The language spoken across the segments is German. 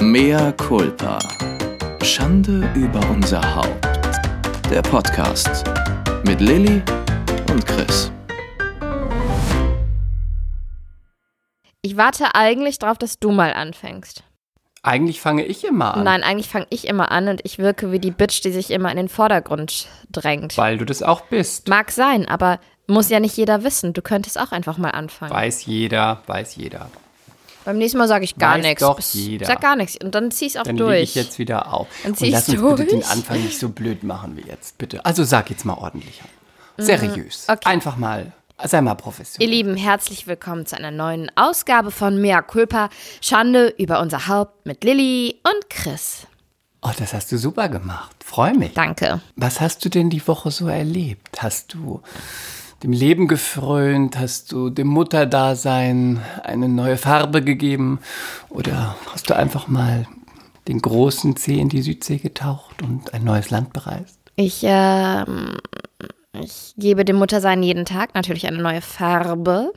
Mea culpa. Schande über unser Haupt. Der Podcast mit Lilly und Chris. Ich warte eigentlich darauf, dass du mal anfängst. Eigentlich fange ich immer an. Nein, eigentlich fange ich immer an und ich wirke wie die Bitch, die sich immer in den Vordergrund drängt. Weil du das auch bist. Mag sein, aber muss ja nicht jeder wissen. Du könntest auch einfach mal anfangen. Weiß jeder, weiß jeder. Beim nächsten Mal sage ich gar nichts. doch jeder. Sag gar nichts und dann zieh ich es auch Dann durch. ich jetzt wieder auf. Dann Und ziehst lass uns du bitte den durch. Anfang nicht so blöd machen wie jetzt, bitte. Also sag jetzt mal ordentlich an. Seriös. Mhm. okay. Einfach mal, sei mal Ihr professionell. Lieben, herzlich willkommen zu einer neuen Ausgabe von Mea Culpa. Schande über unser Haupt mit Lilly und Chris. Oh, das hast du super gemacht. Freue mich. Danke. Was hast du denn die Woche so erlebt? Hast du dem Leben gefrönt? Hast du dem Mutterdasein eine neue Farbe gegeben? Oder hast du einfach mal den großen See in die Südsee getaucht und ein neues Land bereist? Ich, ähm, ich gebe dem Muttersein jeden Tag natürlich eine neue Farbe.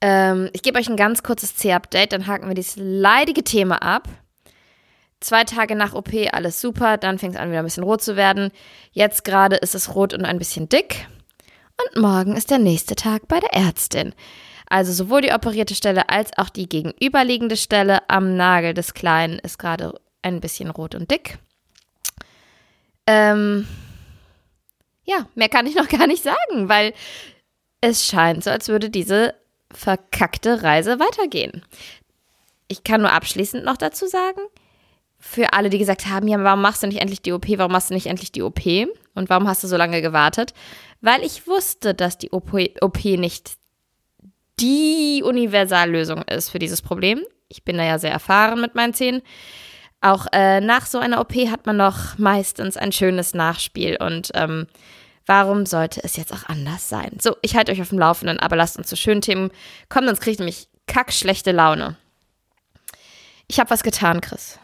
Ähm, ich gebe euch ein ganz kurzes C-Update, dann haken wir dieses leidige Thema ab. Zwei Tage nach OP, alles super, dann fängt es an, wieder ein bisschen rot zu werden. Jetzt gerade ist es rot und ein bisschen dick. Und morgen ist der nächste Tag bei der Ärztin. Also sowohl die operierte Stelle als auch die gegenüberliegende Stelle am Nagel des Kleinen ist gerade ein bisschen rot und dick. Ähm, ja, mehr kann ich noch gar nicht sagen, weil es scheint so, als würde diese verkackte Reise weitergehen. Ich kann nur abschließend noch dazu sagen, für alle, die gesagt haben, ja, warum machst du nicht endlich die OP, warum machst du nicht endlich die OP und warum hast du so lange gewartet? Weil ich wusste, dass die OP, OP nicht die Universallösung ist für dieses Problem. Ich bin da ja sehr erfahren mit meinen Zähnen. Auch äh, nach so einer OP hat man noch meistens ein schönes Nachspiel und ähm, warum sollte es jetzt auch anders sein? So, ich halte euch auf dem Laufenden, aber lasst uns zu schönen Themen kommen, sonst kriege ich nämlich kackschlechte Laune. Ich habe was getan, Chris.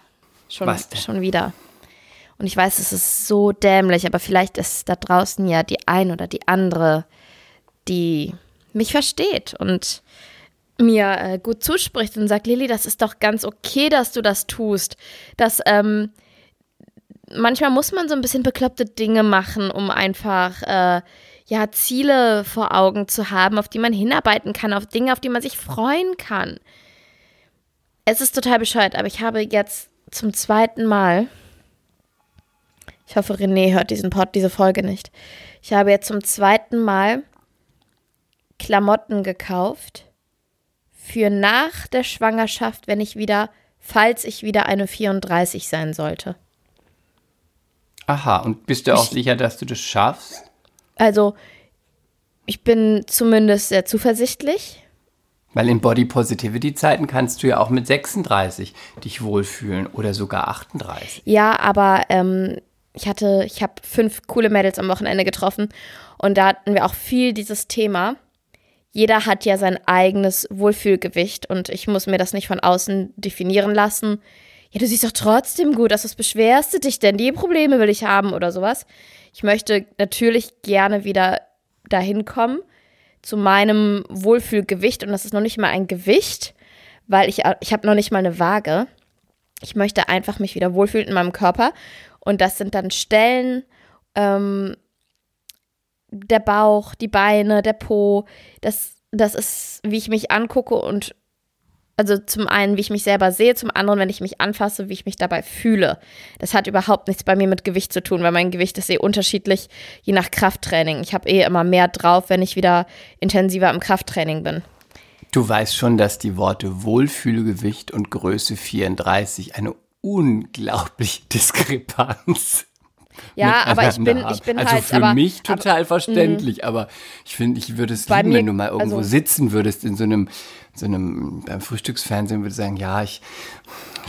Schon, Was denn? schon wieder. Und ich weiß, es ist so dämlich, aber vielleicht ist da draußen ja die ein oder die andere, die mich versteht und mir äh, gut zuspricht und sagt, Lilly, das ist doch ganz okay, dass du das tust. Dass ähm, manchmal muss man so ein bisschen bekloppte Dinge machen, um einfach äh, ja Ziele vor Augen zu haben, auf die man hinarbeiten kann, auf Dinge, auf die man sich freuen kann. Es ist total bescheuert, aber ich habe jetzt zum zweiten Mal, ich hoffe, René hört diesen Pod, diese Folge nicht. Ich habe jetzt zum zweiten Mal Klamotten gekauft für nach der Schwangerschaft, wenn ich wieder, falls ich wieder eine 34 sein sollte. Aha, und bist du auch sicher, dass du das schaffst? Also, ich bin zumindest sehr zuversichtlich. Weil in Body Positivity Zeiten kannst du ja auch mit 36 dich wohlfühlen oder sogar 38. Ja, aber ähm, ich hatte, ich habe fünf coole Mädels am Wochenende getroffen und da hatten wir auch viel dieses Thema. Jeder hat ja sein eigenes Wohlfühlgewicht und ich muss mir das nicht von außen definieren lassen. Ja, du siehst doch trotzdem gut aus. Was beschwerst du dich denn? Die Probleme will ich haben oder sowas. Ich möchte natürlich gerne wieder dahin kommen zu meinem Wohlfühlgewicht und das ist noch nicht mal ein Gewicht, weil ich, ich habe noch nicht mal eine Waage. Ich möchte einfach mich wieder wohlfühlen in meinem Körper und das sind dann Stellen, ähm, der Bauch, die Beine, der Po. Das, das ist, wie ich mich angucke und also zum einen, wie ich mich selber sehe, zum anderen, wenn ich mich anfasse, wie ich mich dabei fühle. Das hat überhaupt nichts bei mir mit Gewicht zu tun, weil mein Gewicht ist eh unterschiedlich, je nach Krafttraining. Ich habe eh immer mehr drauf, wenn ich wieder intensiver im Krafttraining bin. Du weißt schon, dass die Worte Wohlfühlgewicht und Größe 34 eine unglaubliche Diskrepanz Ja, aber ich bin, ich bin also halt, für aber, mhm. mich total verständlich, aber ich finde, ich würde es lieben, mir- wenn du mal irgendwo also- sitzen würdest in so einem, so einem beim Frühstücksfernsehen würde sagen, ja, ich,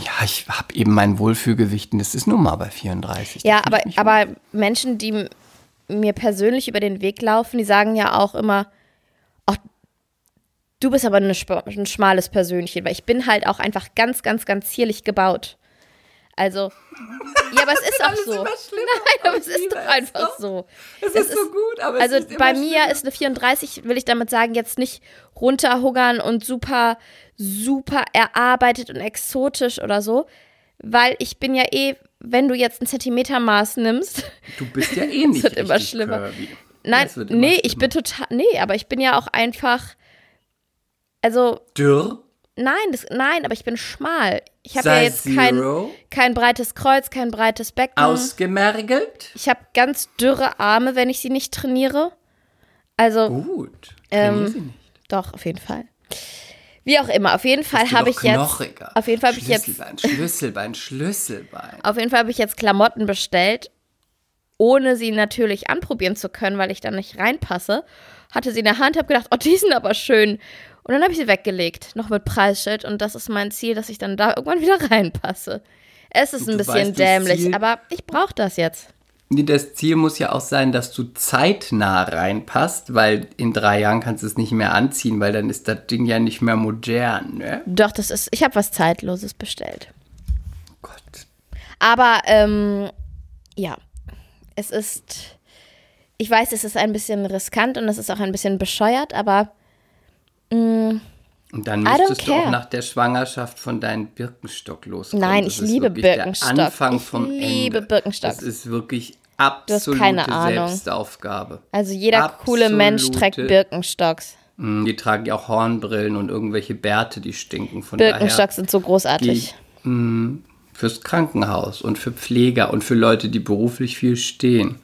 ja, ich habe eben mein Wohlfühlgewicht und das ist nun mal bei 34. Da Ja, aber, aber Menschen, die mir persönlich über den Weg laufen, die sagen ja auch immer, ach, du bist aber eine, ein schmales Persönchen, weil ich bin halt auch einfach ganz, ganz, ganz zierlich gebaut. Also, ja, aber es ist auch so. Nein, aber Ich es ist doch einfach so. Es ist so gut, aber Also es ist immer bei mir schlimmer. ist eine 34, will ich damit sagen, jetzt nicht runterhungern und super, super erarbeitet und exotisch oder so. Weil ich bin ja eh, wenn du jetzt ein Zentimetermaß nimmst, Du bist ja eh nicht wird immer richtig schlimmer. curvy. nein, nee, ich schlimmer. bin total, nee, aber ich bin ja auch einfach, also Dürr, nein, das, nein, aber ich bin schmal. Ich habe ja jetzt kein, kein breites Kreuz, kein breites Becken. ausgemergelt. Ich habe ganz dürre Arme, wenn ich sie nicht trainiere. Also, Gut, Ähm, sie nicht. doch, auf jeden Fall. Wie auch immer, auf jeden Fall habe ich jetzt. knochiger. Auf jeden Fall habe ich jetzt. Schlüsselbein, Schlüsselbein, Schlüsselbein. Auf jeden Fall habe ich jetzt Klamotten bestellt, ohne sie natürlich anprobieren zu können, weil ich da nicht reinpasse. Hatte sie in der Hand, habe gedacht, oh, die sind aber schön. Und dann habe ich sie weggelegt, noch mit Preisschild. Und das ist mein Ziel, dass ich dann da irgendwann wieder reinpasse. Es ist ein bisschen weißt, dämlich, Ziel- aber ich brauche das jetzt. Nee, das Ziel muss ja auch sein, dass du zeitnah reinpasst, weil in drei Jahren kannst du es nicht mehr anziehen, weil dann ist das Ding ja nicht mehr modern, ne? Doch, das ist. Ich habe was Zeitloses bestellt. Gott. Aber ähm, ja, es ist. Ich weiß, es ist ein bisschen riskant und es ist auch ein bisschen bescheuert, aber Und dann müsstest du auch care. nach der Schwangerschaft von deinem Birkenstock loskommen. Nein, Das ich liebe wirklich der Birkenstock. Anfang Ich vom liebe Ende. Birkenstocks. Das ist wirklich hast absolute keine Ahnung. Selbstaufgabe. also jeder coole Mensch trägt Absolute- Birkenstocks. Mm, Die tragen ja auch Hornbrillen und irgendwelche Bärte, die stinken. Von Birkenstocks sind so großartig. Die, mh, fürs Krankenhaus und für Pfleger und für Leute, die beruflich viel stehen.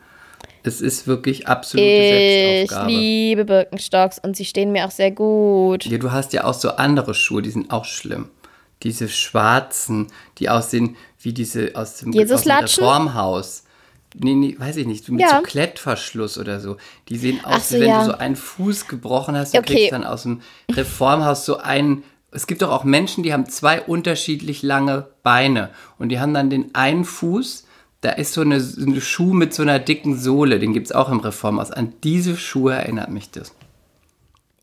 Es ist wirklich absolute Ich Selbstaufgabe. liebe Birkenstocks und sie stehen mir auch sehr gut. Ja, du hast ja auch so andere Schuhe, die sind auch schlimm. Diese schwarzen, die aussehen wie diese aus dem, Jesus-Latschen? Reformhaus. Nee, nee, weiß ich nicht, mit Ja. so Klettverschluss oder so. Die sehen aus, so, wie wenn ja. du so einen Fuß gebrochen hast, du Okay. kriegst dann aus dem Reformhaus so einen. Es gibt doch auch Menschen, die haben zwei unterschiedlich lange Beine und die haben dann den einen Fuß, da ist so eine, so eine Schuh mit so einer dicken Sohle, den gibt es auch im Reformhaus. An diese Schuhe erinnert mich das.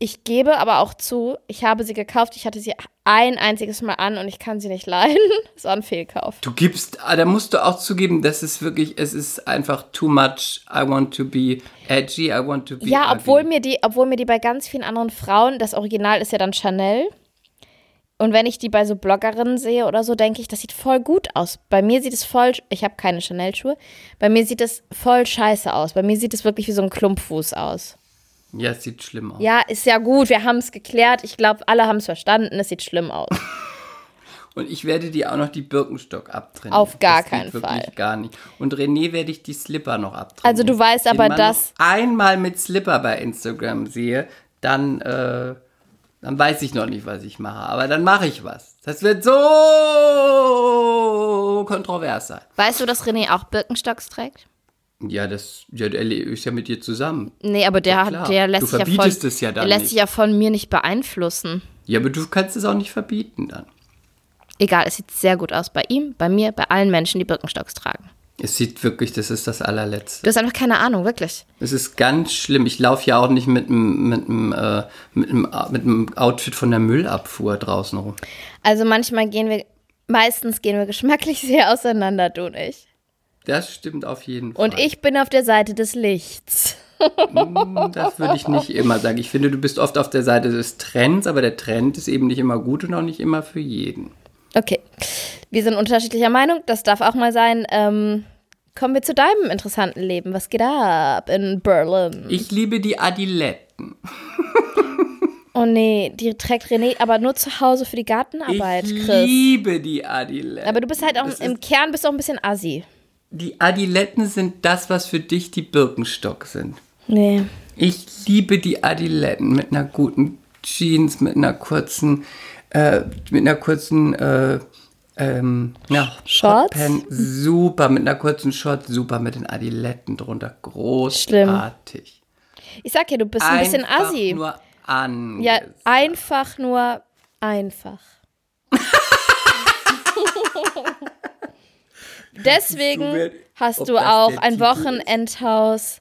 Ich gebe aber auch zu, ich habe sie gekauft, ich hatte sie ein einziges Mal an und ich kann sie nicht leiden. Das war ein Fehlkauf. Du gibst, ah, da musst du auch zugeben, das ist wirklich, es ist einfach too much. I want to be edgy, I want to be Ja, ugly. obwohl mir die, obwohl mir die bei ganz vielen anderen Frauen, das Original ist ja dann Chanel. Und wenn ich die bei so Bloggerinnen sehe oder so, denke ich, das sieht voll gut aus. Bei mir sieht es voll, ich habe keine Chanel-Schuhe, bei mir sieht es voll scheiße aus. Bei mir sieht es wirklich wie so ein Klumpfuß aus. Ja, es sieht schlimm aus. Ja, ist ja gut, wir haben es geklärt. Ich glaube, alle haben es verstanden, es sieht schlimm aus. Und ich werde dir auch noch die Birkenstock abtrennen. Auf gar das keinen Fall. gar nicht. Und René werde ich die Slipper noch abtrennen. Also du weißt Den aber, dass- einmal mit Slipper bei Instagram sehe, dann, äh, dann weiß ich noch nicht, was ich mache. Aber dann mache ich was. Das wird so kontrovers sein. Weißt du, dass René auch Birkenstocks trägt? Ja, das ja, der ist ja mit dir zusammen. Nee, aber der, hat, der lässt sich ja von, ja der lässt sich ja von mir nicht beeinflussen. Ja, aber du kannst es auch nicht verbieten dann. Egal, es sieht sehr gut aus bei ihm, bei mir, bei allen Menschen, die Birkenstocks tragen. Es sieht wirklich, das ist das allerletzte. Du hast einfach keine Ahnung, wirklich. Es ist ganz schlimm. Ich laufe ja auch nicht mit einem mit einem, äh, mit einem, mit einem Outfit von der Müllabfuhr draußen rum. Also manchmal gehen wir, meistens gehen wir geschmacklich sehr auseinander, du und ich. Das stimmt auf jeden Fall. Und ich bin auf der Seite des Lichts. Hm, Das würde ich nicht immer sagen. Ich finde, du bist oft auf der Seite des Trends, aber der Trend ist eben nicht immer gut und auch nicht immer für jeden. Okay, wir sind unterschiedlicher Meinung, das darf auch mal sein. Ähm, kommen wir zu deinem interessanten Leben. Was geht ab in Berlin? Ich liebe die Adiletten. Oh nee, die trägt René aber nur zu Hause für die Gartenarbeit, ich Chris. liebe die Adiletten. Aber du bist halt auch Das im Kern bist auch ein bisschen assi. Die Adiletten sind das, was für dich die Birkenstock sind. Nee. Ich liebe die Adiletten mit einer guten Jeans, mit einer kurzen, äh, mit einer kurzen, äh, ähm, ja, Shorts? Hotpan, super, mit einer kurzen Short, super, mit den Adiletten drunter, großartig. Ich sag ja, du bist ein bisschen Einfach assi. nur an. Ja, einfach nur einfach. Deswegen hast du auch ein. Wochenendhaus.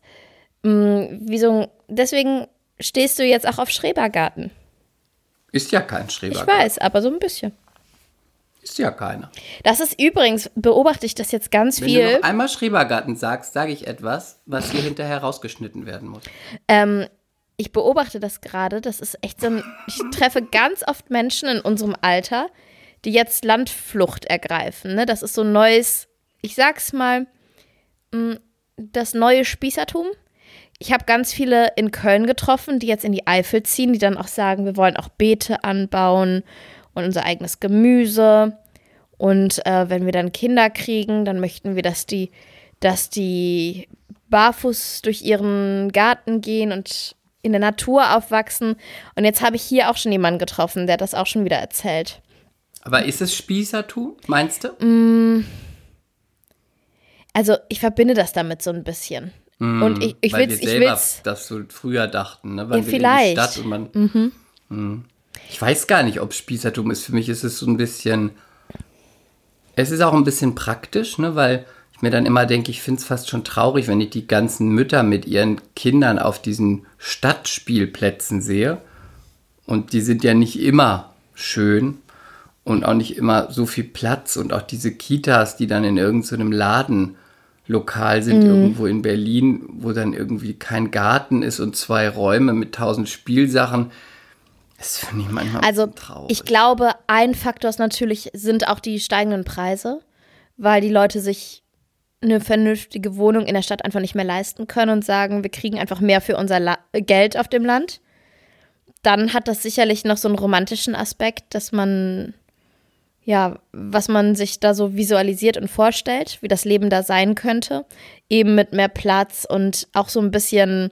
Mh, wie so, ein- deswegen stehst du jetzt auch auf Schrebergarten. Ist ja kein Ich Schrebergarten. weiß, aber so ein bisschen. Ist ja keiner. Das ist übrigens, beobachte ich das jetzt ganz Wenn du viel. noch einmal Schrebergarten sagst, sage ich etwas, was hier hinterher rausgeschnitten werden muss. Ähm, ich beobachte das gerade. Das ist echt so ein. Ich treffe ganz oft Menschen in unserem Alter, die jetzt Landflucht ergreifen. Ne? Das ist so ein neues, ich sag's mal, mh, das neue Spießertum. Ich habe ganz viele in Köln getroffen, die jetzt in die Eifel ziehen, die dann auch sagen, wir wollen auch Beete anbauen und unser eigenes Gemüse. Und äh, wenn wir dann Kinder kriegen, dann möchten wir, dass die, dass die barfuß durch ihren Garten gehen und in der Natur aufwachsen. Und jetzt habe ich hier auch schon jemanden getroffen, der das auch schon wieder erzählt. Aber ist es Spießertum, meinst du? Also ich verbinde das damit so ein bisschen. Und ich, ich Weil wir ich selber will's. das so früher dachten, ne? Wann Ja, wir in die vielleicht. Stadt und man. Mhm. Ich weiß gar nicht, ob Spießertum ist. Für mich ist es so ein bisschen. Es ist auch ein bisschen praktisch, ne? Weil ich mir dann immer denke, ich finde es fast schon traurig, wenn ich die ganzen Mütter mit ihren Kindern auf diesen Stadtspielplätzen sehe. Und die sind ja nicht immer schön und auch nicht immer so viel Platz und auch diese Kitas, die dann in irgendeinem Ladenlokal sind, irgendwo in Berlin, wo dann irgendwie kein Garten ist und zwei Räume mit tausend Spielsachen. Das finde ich manchmal Also traurig. ich glaube, ein Faktor ist natürlich, sind auch die steigenden Preise, weil die Leute sich eine vernünftige Wohnung in der Stadt einfach nicht mehr leisten können und sagen, wir kriegen einfach mehr für unser La Geld auf dem Land. Dann hat das sicherlich noch so einen romantischen Aspekt, dass man, ja, was man sich da so visualisiert und vorstellt, wie das Leben da sein könnte. Eben mit mehr Platz und auch so ein bisschen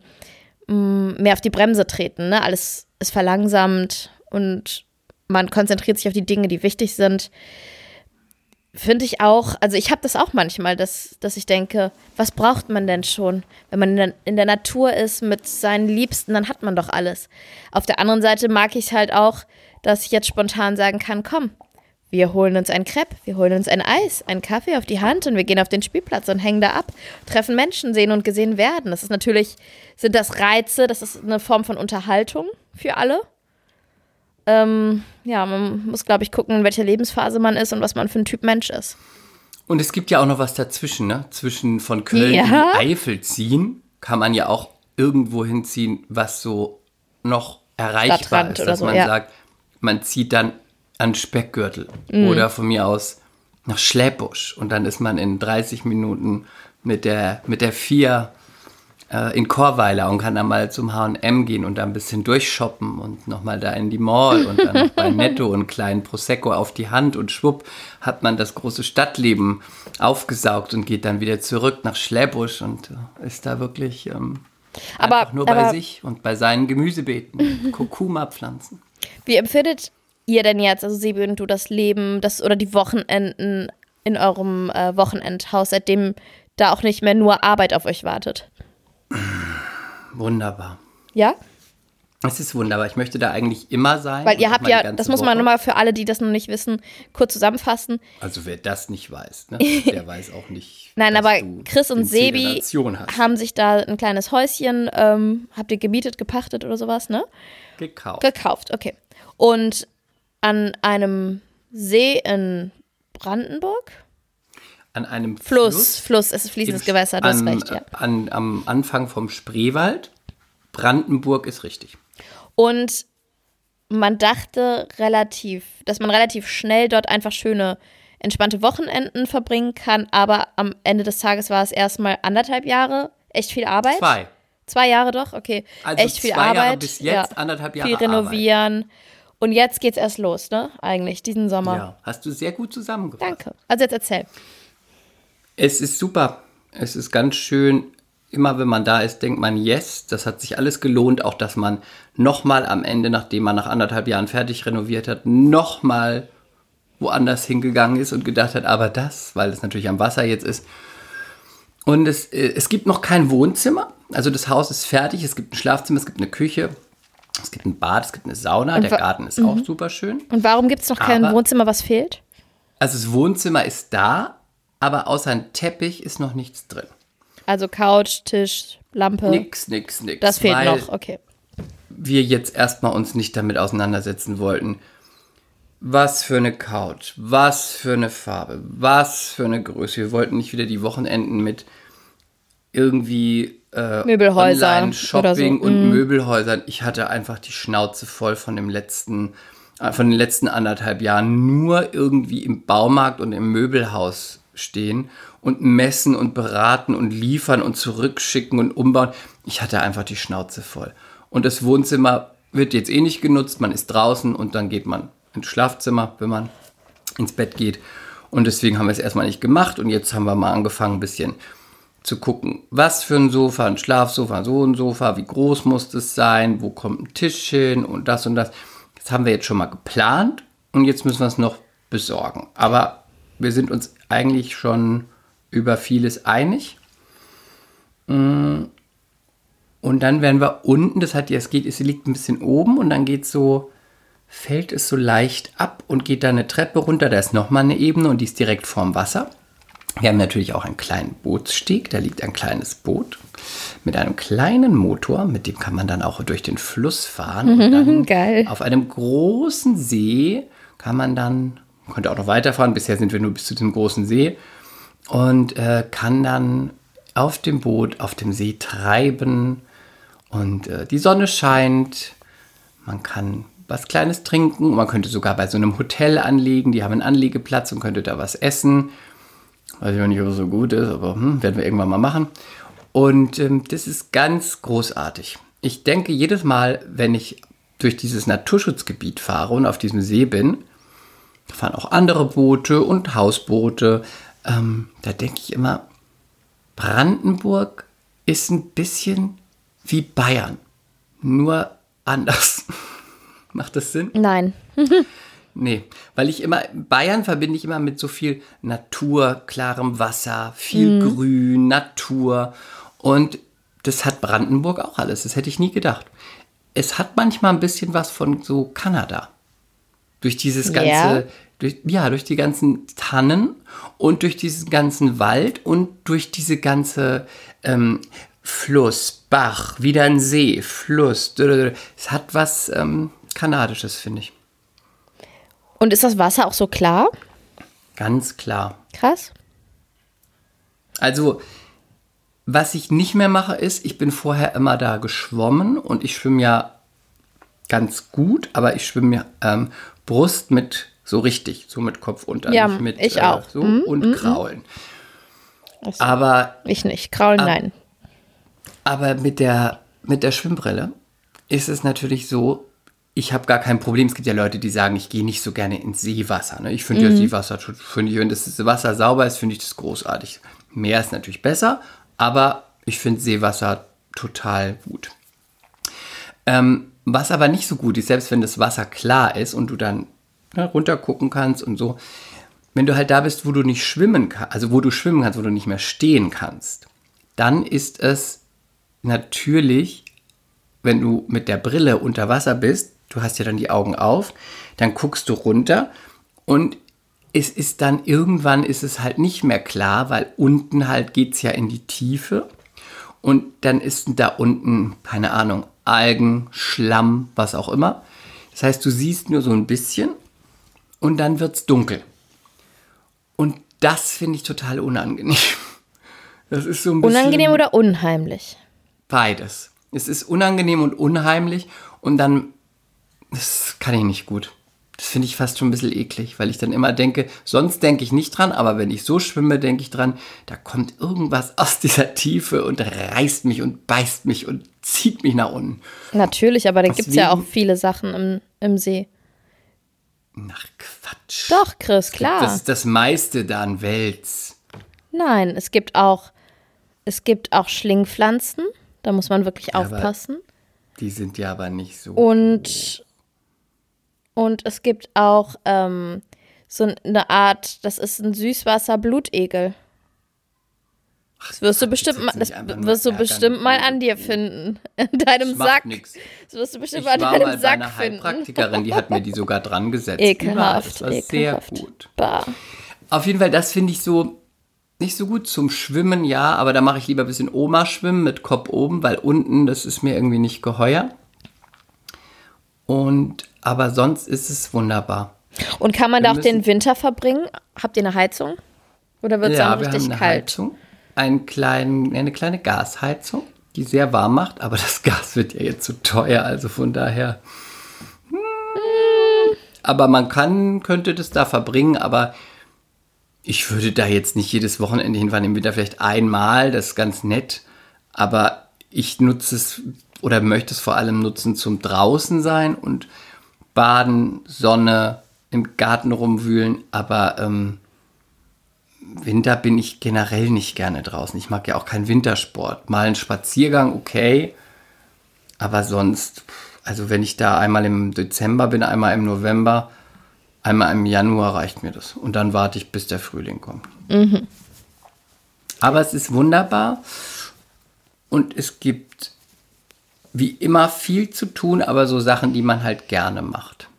mh, mehr auf die Bremse treten. Ne? Alles ist verlangsamt und man konzentriert sich auf die Dinge, die wichtig sind. Finde ich auch, also ich habe das auch manchmal, dass, dass ich denke, was braucht man denn schon? Wenn man in der, in der Natur ist mit seinen Liebsten, dann hat man doch alles. Auf der anderen Seite mag ich es halt auch, dass ich jetzt spontan sagen kann, komm, wir holen uns ein Crepe, wir holen uns ein Eis, einen Kaffee auf die Hand und wir gehen auf den Spielplatz und hängen da ab, treffen Menschen, sehen und gesehen werden. Das ist natürlich, sind das Reize, das ist eine Form von Unterhaltung für alle. Ähm, ja, man muss, glaube ich, gucken, in welcher Lebensphase man ist und was man für ein Typ Mensch ist. Und es gibt ja auch noch was dazwischen, ne? Zwischen von Köln Ja. in die Eifel ziehen kann man ja auch irgendwo hinziehen, was so noch erreichbar Stadtrand ist. Dass so, man ja. sagt, man zieht dann an Speckgürtel Mhm. oder von mir aus nach Schlebusch und dann ist man in 30 Minuten mit der, mit der vier äh, in Chorweiler und kann dann mal zum H&M gehen und da ein bisschen durchshoppen und nochmal da in die Mall und dann noch bei Netto einen kleinen Prosecco auf die Hand und schwupp hat man das große Stadtleben aufgesaugt und geht dann wieder zurück nach Schlebusch und äh, ist da wirklich ähm, Aber- einfach nur bei aber- sich und bei seinen Gemüsebeeten, Kurkuma-Pflanzen. Wie empfindet ihr denn jetzt, also Sebi und du, das Leben das, oder die Wochenenden in eurem äh, Wochenendhaus, seitdem da auch nicht mehr nur Arbeit auf euch wartet? Wunderbar. Ja? Es ist wunderbar. Ich möchte da eigentlich immer sein. Weil ihr habt ja, das muss man nochmal für alle, die das noch nicht wissen, kurz zusammenfassen. Also wer das nicht weiß, ne? der weiß auch nicht. Nein, aber Chris und Sebi haben sich da ein kleines Häuschen, ähm, habt ihr gemietet, gepachtet oder sowas, ne? gekauft. Gekauft, okay. Und an einem See in Brandenburg? An einem Fluss, Fluss, es ist fließendes Gewässer, du hast an, recht, ja. An, am Anfang vom Spreewald. Brandenburg ist richtig. Und man dachte relativ, dass man relativ schnell dort einfach schöne, entspannte Wochenenden verbringen kann, aber am Ende des Tages war es erstmal anderthalb Jahre, echt viel Arbeit. Zwei. Zwei Jahre doch, okay. Also echt viel zwei Jahre Arbeit. bis jetzt, anderthalb Jahre Viel renovieren. Und jetzt geht's erst los, ne? Eigentlich, diesen Sommer. Ja, hast du sehr gut zusammengefasst. Danke. Also jetzt erzähl. Es ist super. Es ist ganz schön. Immer wenn man da ist, denkt man, yes, das hat sich alles gelohnt. Auch, dass man nochmal am Ende, nachdem man nach anderthalb Jahren fertig renoviert hat, nochmal woanders hingegangen ist und gedacht hat, aber das, weil es natürlich am Wasser jetzt ist. Und es, äh, es gibt noch kein Wohnzimmer. Also das Haus ist fertig. Es gibt ein Schlafzimmer, es gibt eine Küche, es gibt ein Bad, es gibt eine Sauna. Der Garten ist auch super schön. Und warum gibt's noch kein Aber- Wohnzimmer, was fehlt? Also das Wohnzimmer ist da, aber außer ein Teppich ist noch nichts drin. Also Couch, Tisch, Lampe. Nix, nix, nix. Das fehlt noch, okay. wir jetzt erstmal uns nicht damit auseinandersetzen wollten, was für eine Couch, was für eine Farbe, was für eine Größe. Wir wollten nicht wieder die Wochenenden mit irgendwie äh, Möbelhäuser Online-Shopping oder so. und Mm. Möbelhäusern. Ich hatte einfach die Schnauze voll von dem letzten, äh, von den letzten anderthalb Jahren nur irgendwie im Baumarkt und im Möbelhaus stehen und messen und beraten und liefern und zurückschicken und umbauen. Ich hatte einfach die Schnauze voll. Und das Wohnzimmer wird jetzt eh nicht genutzt. Man ist draußen und dann geht man ins Schlafzimmer, wenn man ins Bett geht. Und deswegen haben wir es erstmal nicht gemacht. Und jetzt haben wir mal angefangen, ein bisschen zu gucken, was für ein Sofa, ein Schlafsofa, so ein Sofa, wie groß muss das sein, wo kommt ein Tisch hin und das und das. Das haben wir jetzt schon mal geplant und jetzt müssen wir es noch besorgen. Aber wir sind uns eigentlich schon über vieles einig. Mm. Und dann werden wir unten, das hat es geht, es liegt ein bisschen oben und dann geht so, fällt es so leicht ab und geht da eine Treppe runter. Da ist nochmal eine Ebene und die ist direkt vorm Wasser. Wir haben natürlich auch einen kleinen Bootssteg, da liegt ein kleines Boot mit einem kleinen Motor, mit dem kann man dann auch durch den Fluss fahren. Und dann Geil. auf einem großen See kann man dann, man könnte auch noch weiterfahren, bisher sind wir nur bis zu dem großen See. Und äh, kann dann auf dem Boot, auf dem See treiben. Und äh, die Sonne scheint, man kann was Kleines trinken, man könnte sogar bei so einem Hotel anlegen, die haben einen Anlegeplatz und könnte da was essen. Weiß ich auch nicht, ob es so gut ist, aber hm, werden wir irgendwann mal machen. Und ähm, das ist ganz großartig. Ich denke jedes Mal, wenn ich durch dieses Naturschutzgebiet fahre und auf diesem See bin, da fahren auch andere Boote und Hausboote. Ähm, da denke ich immer, Brandenburg ist ein bisschen wie Bayern, nur anders. Macht das Sinn? Nein. Nee, weil ich immer, Bayern verbinde ich immer mit so viel Natur, klarem Wasser, viel Grün, Natur. Und das hat Brandenburg auch alles. Das hätte ich nie gedacht. Es hat manchmal ein bisschen was von so Kanada. Durch dieses ganze, Ja. durch, ja, durch die ganzen Tannen und durch diesen ganzen Wald und durch diese ganze ähm, Fluss, Bach, wieder ein See, Fluss. Es hat was ähm, Kanadisches, finde ich. Und ist das Wasser auch so klar? Ganz klar. Krass. Also, was ich nicht mehr mache, ist, ich bin vorher immer da geschwommen und ich schwimme ja ganz gut, aber ich schwimme ja ähm, Brust mit so richtig, so mit Kopf unter. Ja, nicht mit, ich auch. So, Mhm, und kraulen. Das- Aber, Ich nicht. Kraulen, nein. aber mit, der, mit der Schwimmbrille ist es natürlich so, ich habe gar kein Problem. Es gibt ja Leute, die sagen, ich gehe nicht so gerne ins Seewasser. Ne? Ich finde ja Seewasser, finde ich, wenn das Wasser sauber ist, finde ich das großartig. Meer ist natürlich besser, aber ich finde Seewasser total gut. Ähm, was aber nicht so gut ist, selbst wenn das Wasser klar ist und du dann ne, runter gucken kannst und so, wenn du halt da bist, wo du nicht schwimmen kannst, also wo du schwimmen kannst, wo du nicht mehr stehen kannst, dann ist es natürlich, wenn du mit der Brille unter Wasser bist, du hast ja dann die Augen auf, dann guckst du runter und es ist dann irgendwann ist es halt nicht mehr klar, weil unten halt geht es ja in die Tiefe und dann ist da unten, keine Ahnung, Algen, Schlamm, was auch immer. Das heißt, du siehst nur so ein bisschen und dann wird es dunkel. Und das finde ich total unangenehm. Das ist so ein bisschen Unangenehm oder unheimlich? beides. Es ist unangenehm und unheimlich und dann, das kann ich nicht gut. Das finde ich fast schon ein bisschen eklig, weil ich dann immer denke, sonst denke ich nicht dran, aber wenn ich so schwimme, denke ich dran, da kommt irgendwas aus dieser Tiefe und reißt mich und beißt mich und zieht mich nach unten. Natürlich, aber da gibt es ja auch viele Sachen im, im See. Ach Quatsch. Doch, Chris, klar. Das ist das meiste da an Wels. Nein, es gibt auch, es gibt auch Schlingpflanzen. Da muss man wirklich aber- aufpassen. Die sind ja aber nicht so. Und, und es gibt auch ähm, so eine Art, das ist ein Süßwasser-Blutegel. Das wirst du bestimmt mal, das wirst du bestimmt mal an dir finden. In deinem macht Sack. nix. Das wirst du bestimmt Ich mal war an deinem mal bei Sack einer finden. Heilpraktikerin, die hat mir die sogar dran gesetzt. Ekelhaft, Das war sehr ekelhaft. gut. Bah. Auf jeden Fall, das finde ich so nicht so gut zum Schwimmen, ja, aber da mache ich lieber ein bisschen Oma-Schwimmen mit Kopf oben, weil unten, das ist mir irgendwie nicht geheuer. Und, aber sonst ist es wunderbar. Und kann man Wir da auch den Winter verbringen? Habt ihr eine Heizung? Oder wird es ja, wir richtig haben eine kalt? Heizung, einen kleinen, eine kleine Gasheizung, die sehr warm macht, aber das Gas wird ja jetzt zu teuer, also von daher. hm. Aber man kann, könnte das da verbringen, aber ich würde da jetzt nicht jedes Wochenende hinfahren, im Winter vielleicht einmal, das ist ganz nett, aber ich nutze es oder möchte es vor allem nutzen zum draußen sein und baden, Sonne, im Garten rumwühlen, aber ähm, Winter bin ich generell nicht gerne draußen. Ich mag ja auch keinen Wintersport. Mal einen Spaziergang, okay. Aber sonst, also wenn ich da einmal im Dezember bin, einmal im November, einmal im Januar reicht mir das. Und dann warte ich, bis der Frühling kommt. Aber es ist wunderbar. Und es gibt wie immer viel zu tun, aber so Sachen, die man halt gerne macht.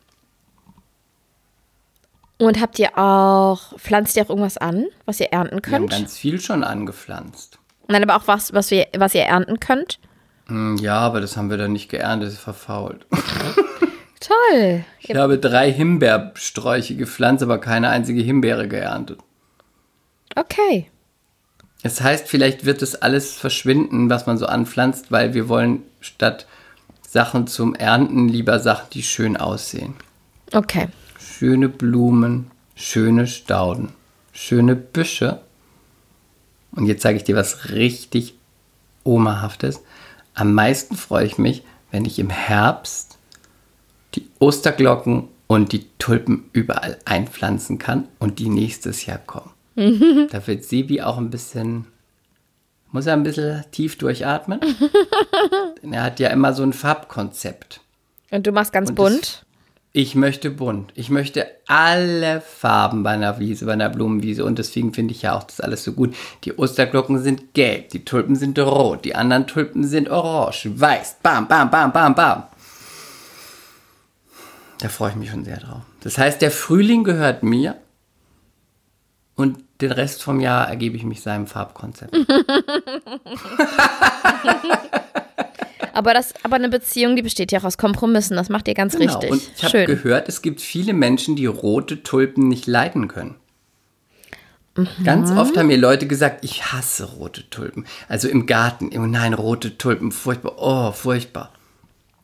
Und habt ihr auch, pflanzt ihr auch irgendwas an, was ihr ernten Wir haben könnt? ganz viel schon angepflanzt. Nein, aber auch was, was, wir, was ihr ernten könnt? Hm, Ja, aber das haben wir dann nicht geerntet, ist verfault. Toll. Ich habe drei Himbeersträuche gepflanzt, aber keine einzige Himbeere geerntet. Okay. Das heißt, vielleicht wird das alles verschwinden, was man so anpflanzt, weil wir wollen statt Sachen zum Ernten lieber Sachen, die schön aussehen. Okay. Schöne Blumen, schöne Stauden, schöne Büsche. Und jetzt sage ich dir was richtig Omahaftes. Am meisten freue ich mich, wenn ich im Herbst die Osterglocken und die Tulpen überall einpflanzen kann und die nächstes Jahr kommen. Da wird Sebi auch ein bisschen, muss er ein bisschen tief durchatmen. Denn er hat ja immer so ein Farbkonzept. Und du machst ganz Und das- bunt? Ich möchte bunt. Ich möchte alle Farben bei einer Wiese, bei einer Blumenwiese. Und deswegen finde ich ja auch das alles so gut. Die Osterglocken sind gelb, die Tulpen sind rot, die anderen Tulpen sind orange, weiß. Bam, bam, bam, bam, bam. Da freue ich mich schon sehr drauf. Das heißt, der Frühling gehört mir und den Rest vom Jahr ergebe ich mich seinem Farbkonzept. Aber, das, aber eine Beziehung, die besteht ja auch aus Kompromissen. Das macht ihr ganz richtig. Genau. Und ich habe gehört, es gibt viele Menschen, die rote Tulpen nicht leiden können. Ganz Mhm. oft haben mir Leute gesagt, ich hasse rote Tulpen. Also im Garten. Oh nein, rote Tulpen, furchtbar. Oh, furchtbar.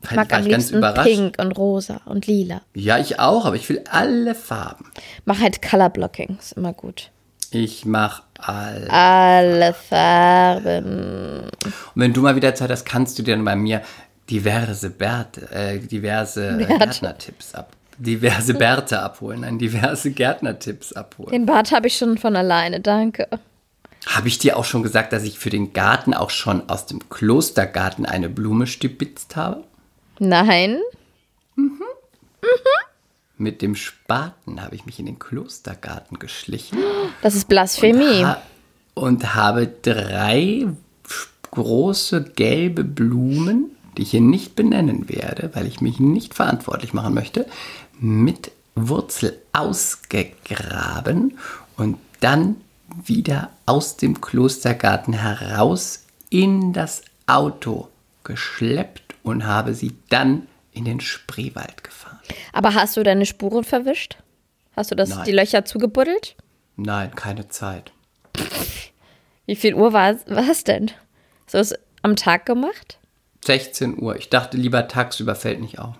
ich mag war am ich ganz liebsten überrascht. pink und rosa und lila. Ja, ich auch, aber ich will alle Farben. Mach halt Color Blocking, ist immer gut. Ich mache all. Alle Farben. Und wenn du mal wieder Zeit hast, kannst du dir dann bei mir diverse Bärte, äh, diverse Bärte. Gärtnertipps ab. Diverse Bärte abholen, nein, diverse Gärtnertipps abholen. Den Bart habe ich schon von alleine, danke. Habe ich dir auch schon gesagt, dass ich für den Garten auch schon aus dem Klostergarten eine Blume stibitzt habe? Nein? Mit dem Spaten habe ich mich in den Klostergarten geschlichen Das ist Blasphemie. ha und habe drei große gelbe Blumen, die ich hier nicht benennen werde, weil ich mich nicht verantwortlich machen möchte, mit Wurzel ausgegraben und dann wieder aus dem Klostergarten heraus in das Auto geschleppt und habe sie dann in den Spreewald gefahren. Aber hast du deine Spuren verwischt? Hast du das, Nein. die Löcher zugebuddelt? Nein, keine Zeit. Wie viel Uhr war es denn? So ist am Tag gemacht? 16 Uhr. Ich dachte lieber tagsüber fällt nicht auf.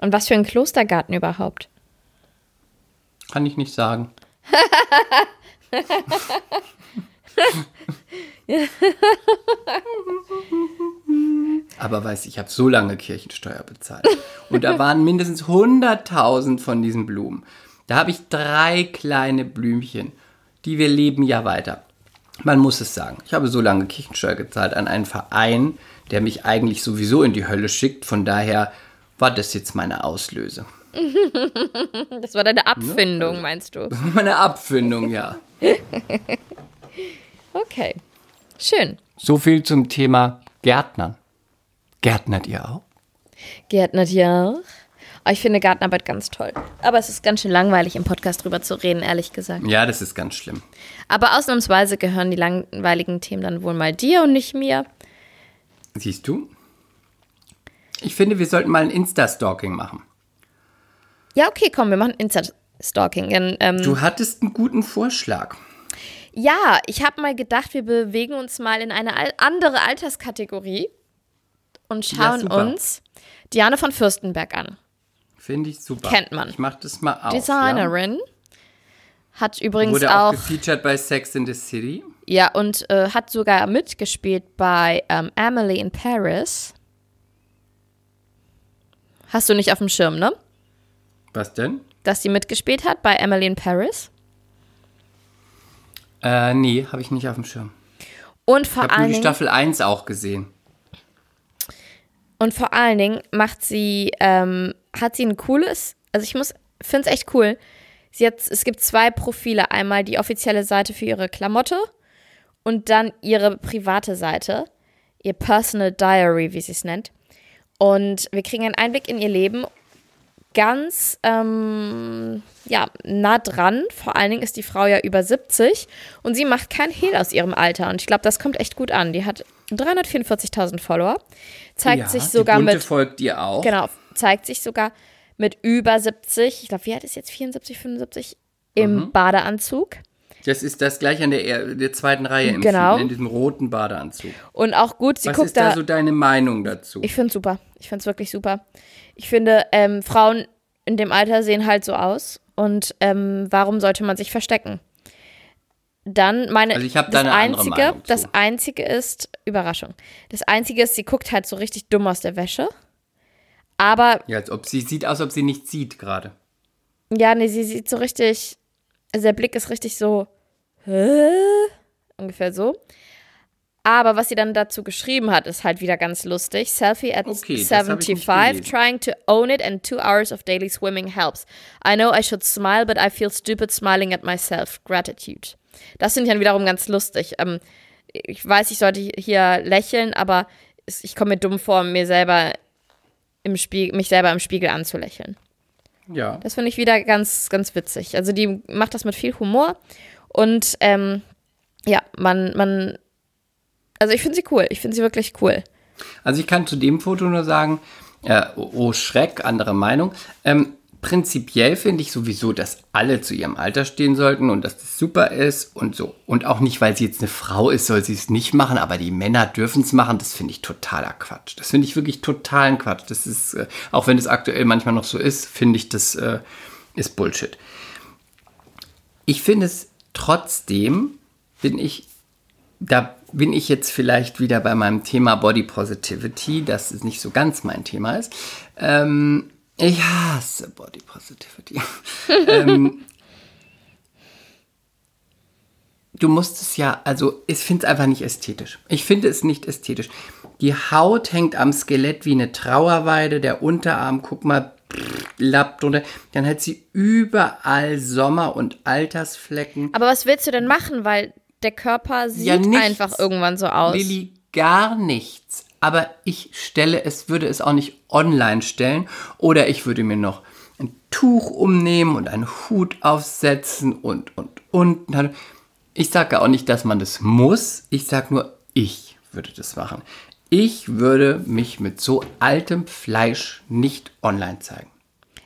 Und was für ein Klostergarten überhaupt? Kann ich nicht sagen. Aber weiß ich habe so lange Kirchensteuer bezahlt. Und da waren mindestens 100.000 von diesen Blumen. Da habe ich drei kleine Blümchen. Die wir leben ja weiter. Man muss es sagen. Ich habe so lange Kirchensteuer gezahlt an einen Verein, der mich eigentlich sowieso in die Hölle schickt. Von daher war das jetzt meine Auslöse. Das war deine Abfindung, meinst du? Meine Abfindung, ja. Okay. Schön. So viel zum Thema Gärtnern. Gärtnert ihr auch? Gärtnert ja auch. Oh, ich finde Gartenarbeit ganz toll. Aber es ist ganz schön langweilig, im Podcast drüber zu reden, ehrlich gesagt. Ja, das ist ganz schlimm. Aber ausnahmsweise gehören die langweiligen Themen dann wohl mal dir und nicht mir. Siehst du? Ich finde, wir sollten mal ein Insta-Stalking machen. Ja, okay, komm, wir machen Insta-Stalking. Ähm, Du hattest einen guten Vorschlag. Ja, ich habe mal gedacht, wir bewegen uns mal in eine al andere Alterskategorie und Ja, schauen super. uns Diane von Fürstenberg an. Finde ich super. Kennt man. Ich mach das mal auf. Designerin. Hat Ja? übrigens Wurde auch auch, gefeatured bei Sex in the City. ja, und äh, hat sogar mitgespielt bei ähm, Emily in Paris. Hast du nicht auf dem Schirm, ne? Was denn? Dass sie mitgespielt hat bei Emily in Paris. Äh, nee, habe ich nicht auf dem Schirm. Und Ich vor nur allen die Dingen. Staffel 1 auch gesehen. Und vor allen Dingen macht sie, ähm, hat sie ein cooles, also ich muss, finde es echt cool. Sie hat, es gibt zwei Profile. Einmal die offizielle Seite für ihre Klamotte und dann ihre private Seite, ihr Personal Diary, wie sie es nennt. Und wir kriegen einen Einblick in ihr Leben. Ganz, ähm, ja, nah dran. Vor allen Dingen ist die Frau ja über 70 und sie macht kein Hehl aus ihrem Alter. Und ich glaube, das kommt echt gut an. Die hat 344.000 Follower, zeigt ja, sich sogar die Bunte mit folgt dir auch. Genau, zeigt sich sogar mit über 70, ich glaube, wie alt ist jetzt 74, 75 im Mhm. Badeanzug. Das ist das gleich an der, er- der zweiten Reihe im Genau. Film, in diesem roten Badeanzug. Und auch gut, sie Was guckt ist da da. so deine Meinung dazu? ich finde es super. Ich finde es wirklich super. Ich finde, ähm, Frauen in dem Alter sehen halt so aus. Und ähm, warum sollte man sich verstecken? Dann meine, Also ich hab das da eine andere einzige, Meinung zu. das einzige ist Überraschung. Das einzige ist, sie guckt halt so richtig dumm aus der Wäsche. Aber ja, als ob sie sieht aus, ob sie nichts sieht gerade. Ja, nee, sie sieht so richtig, also der Blick ist richtig so, hä? Ungefähr so. Aber was sie dann dazu geschrieben hat, ist halt wieder ganz lustig. Selfie at Okay, das hab ich nicht 75, gelesen. trying to own it and two hours of daily swimming helps. I know I should smile, but I feel stupid smiling at myself. Gratitude. Das finde ich dann wiederum ganz lustig. Ähm, ich weiß, ich sollte hier lächeln, aber ich komme mir dumm vor, mir selber im Spiegel, mich selber im Spiegel anzulächeln. Ja. Das finde ich wieder ganz, ganz witzig. Also die macht das mit viel Humor und ähm, ja, man, man, also ich finde sie cool. Ich finde sie wirklich cool. Also ich kann zu dem Foto nur sagen, äh, oh, oh Schreck, andere Meinung. Ähm, prinzipiell finde ich sowieso, dass alle zu ihrem Alter stehen sollten und dass das super ist und so. Und auch nicht, weil sie jetzt eine Frau ist, soll sie es nicht machen, aber die Männer dürfen es machen. Das finde ich totaler Quatsch. Das finde ich wirklich totalen Quatsch. Das ist, äh, auch wenn es aktuell manchmal noch so ist, finde ich, das äh, ist Bullshit. Ich finde es trotzdem, bin ich da bin ich jetzt vielleicht wieder bei meinem Thema Body Positivity, das ist nicht so ganz mein Thema ist. Ähm, ich hasse Body Positivity. ähm, du musst es ja, also ich finde es einfach nicht ästhetisch. Ich finde es nicht ästhetisch. Die Haut hängt am Skelett wie eine Trauerweide, der Unterarm, guck mal, lappt drunter. Dann hat sie überall Sommer- und Altersflecken. Aber was willst du denn machen? Weil der Körper sieht Ja, nichts. einfach irgendwann so aus. Lilly, gar nichts. Aber ich stelle es, würde es auch nicht online stellen. Oder ich würde mir noch ein Tuch umnehmen und einen Hut aufsetzen und, und, und. Ich sage auch nicht, dass man das muss. Ich sage nur, ich würde das machen. Ich würde mich mit so altem Fleisch nicht online zeigen.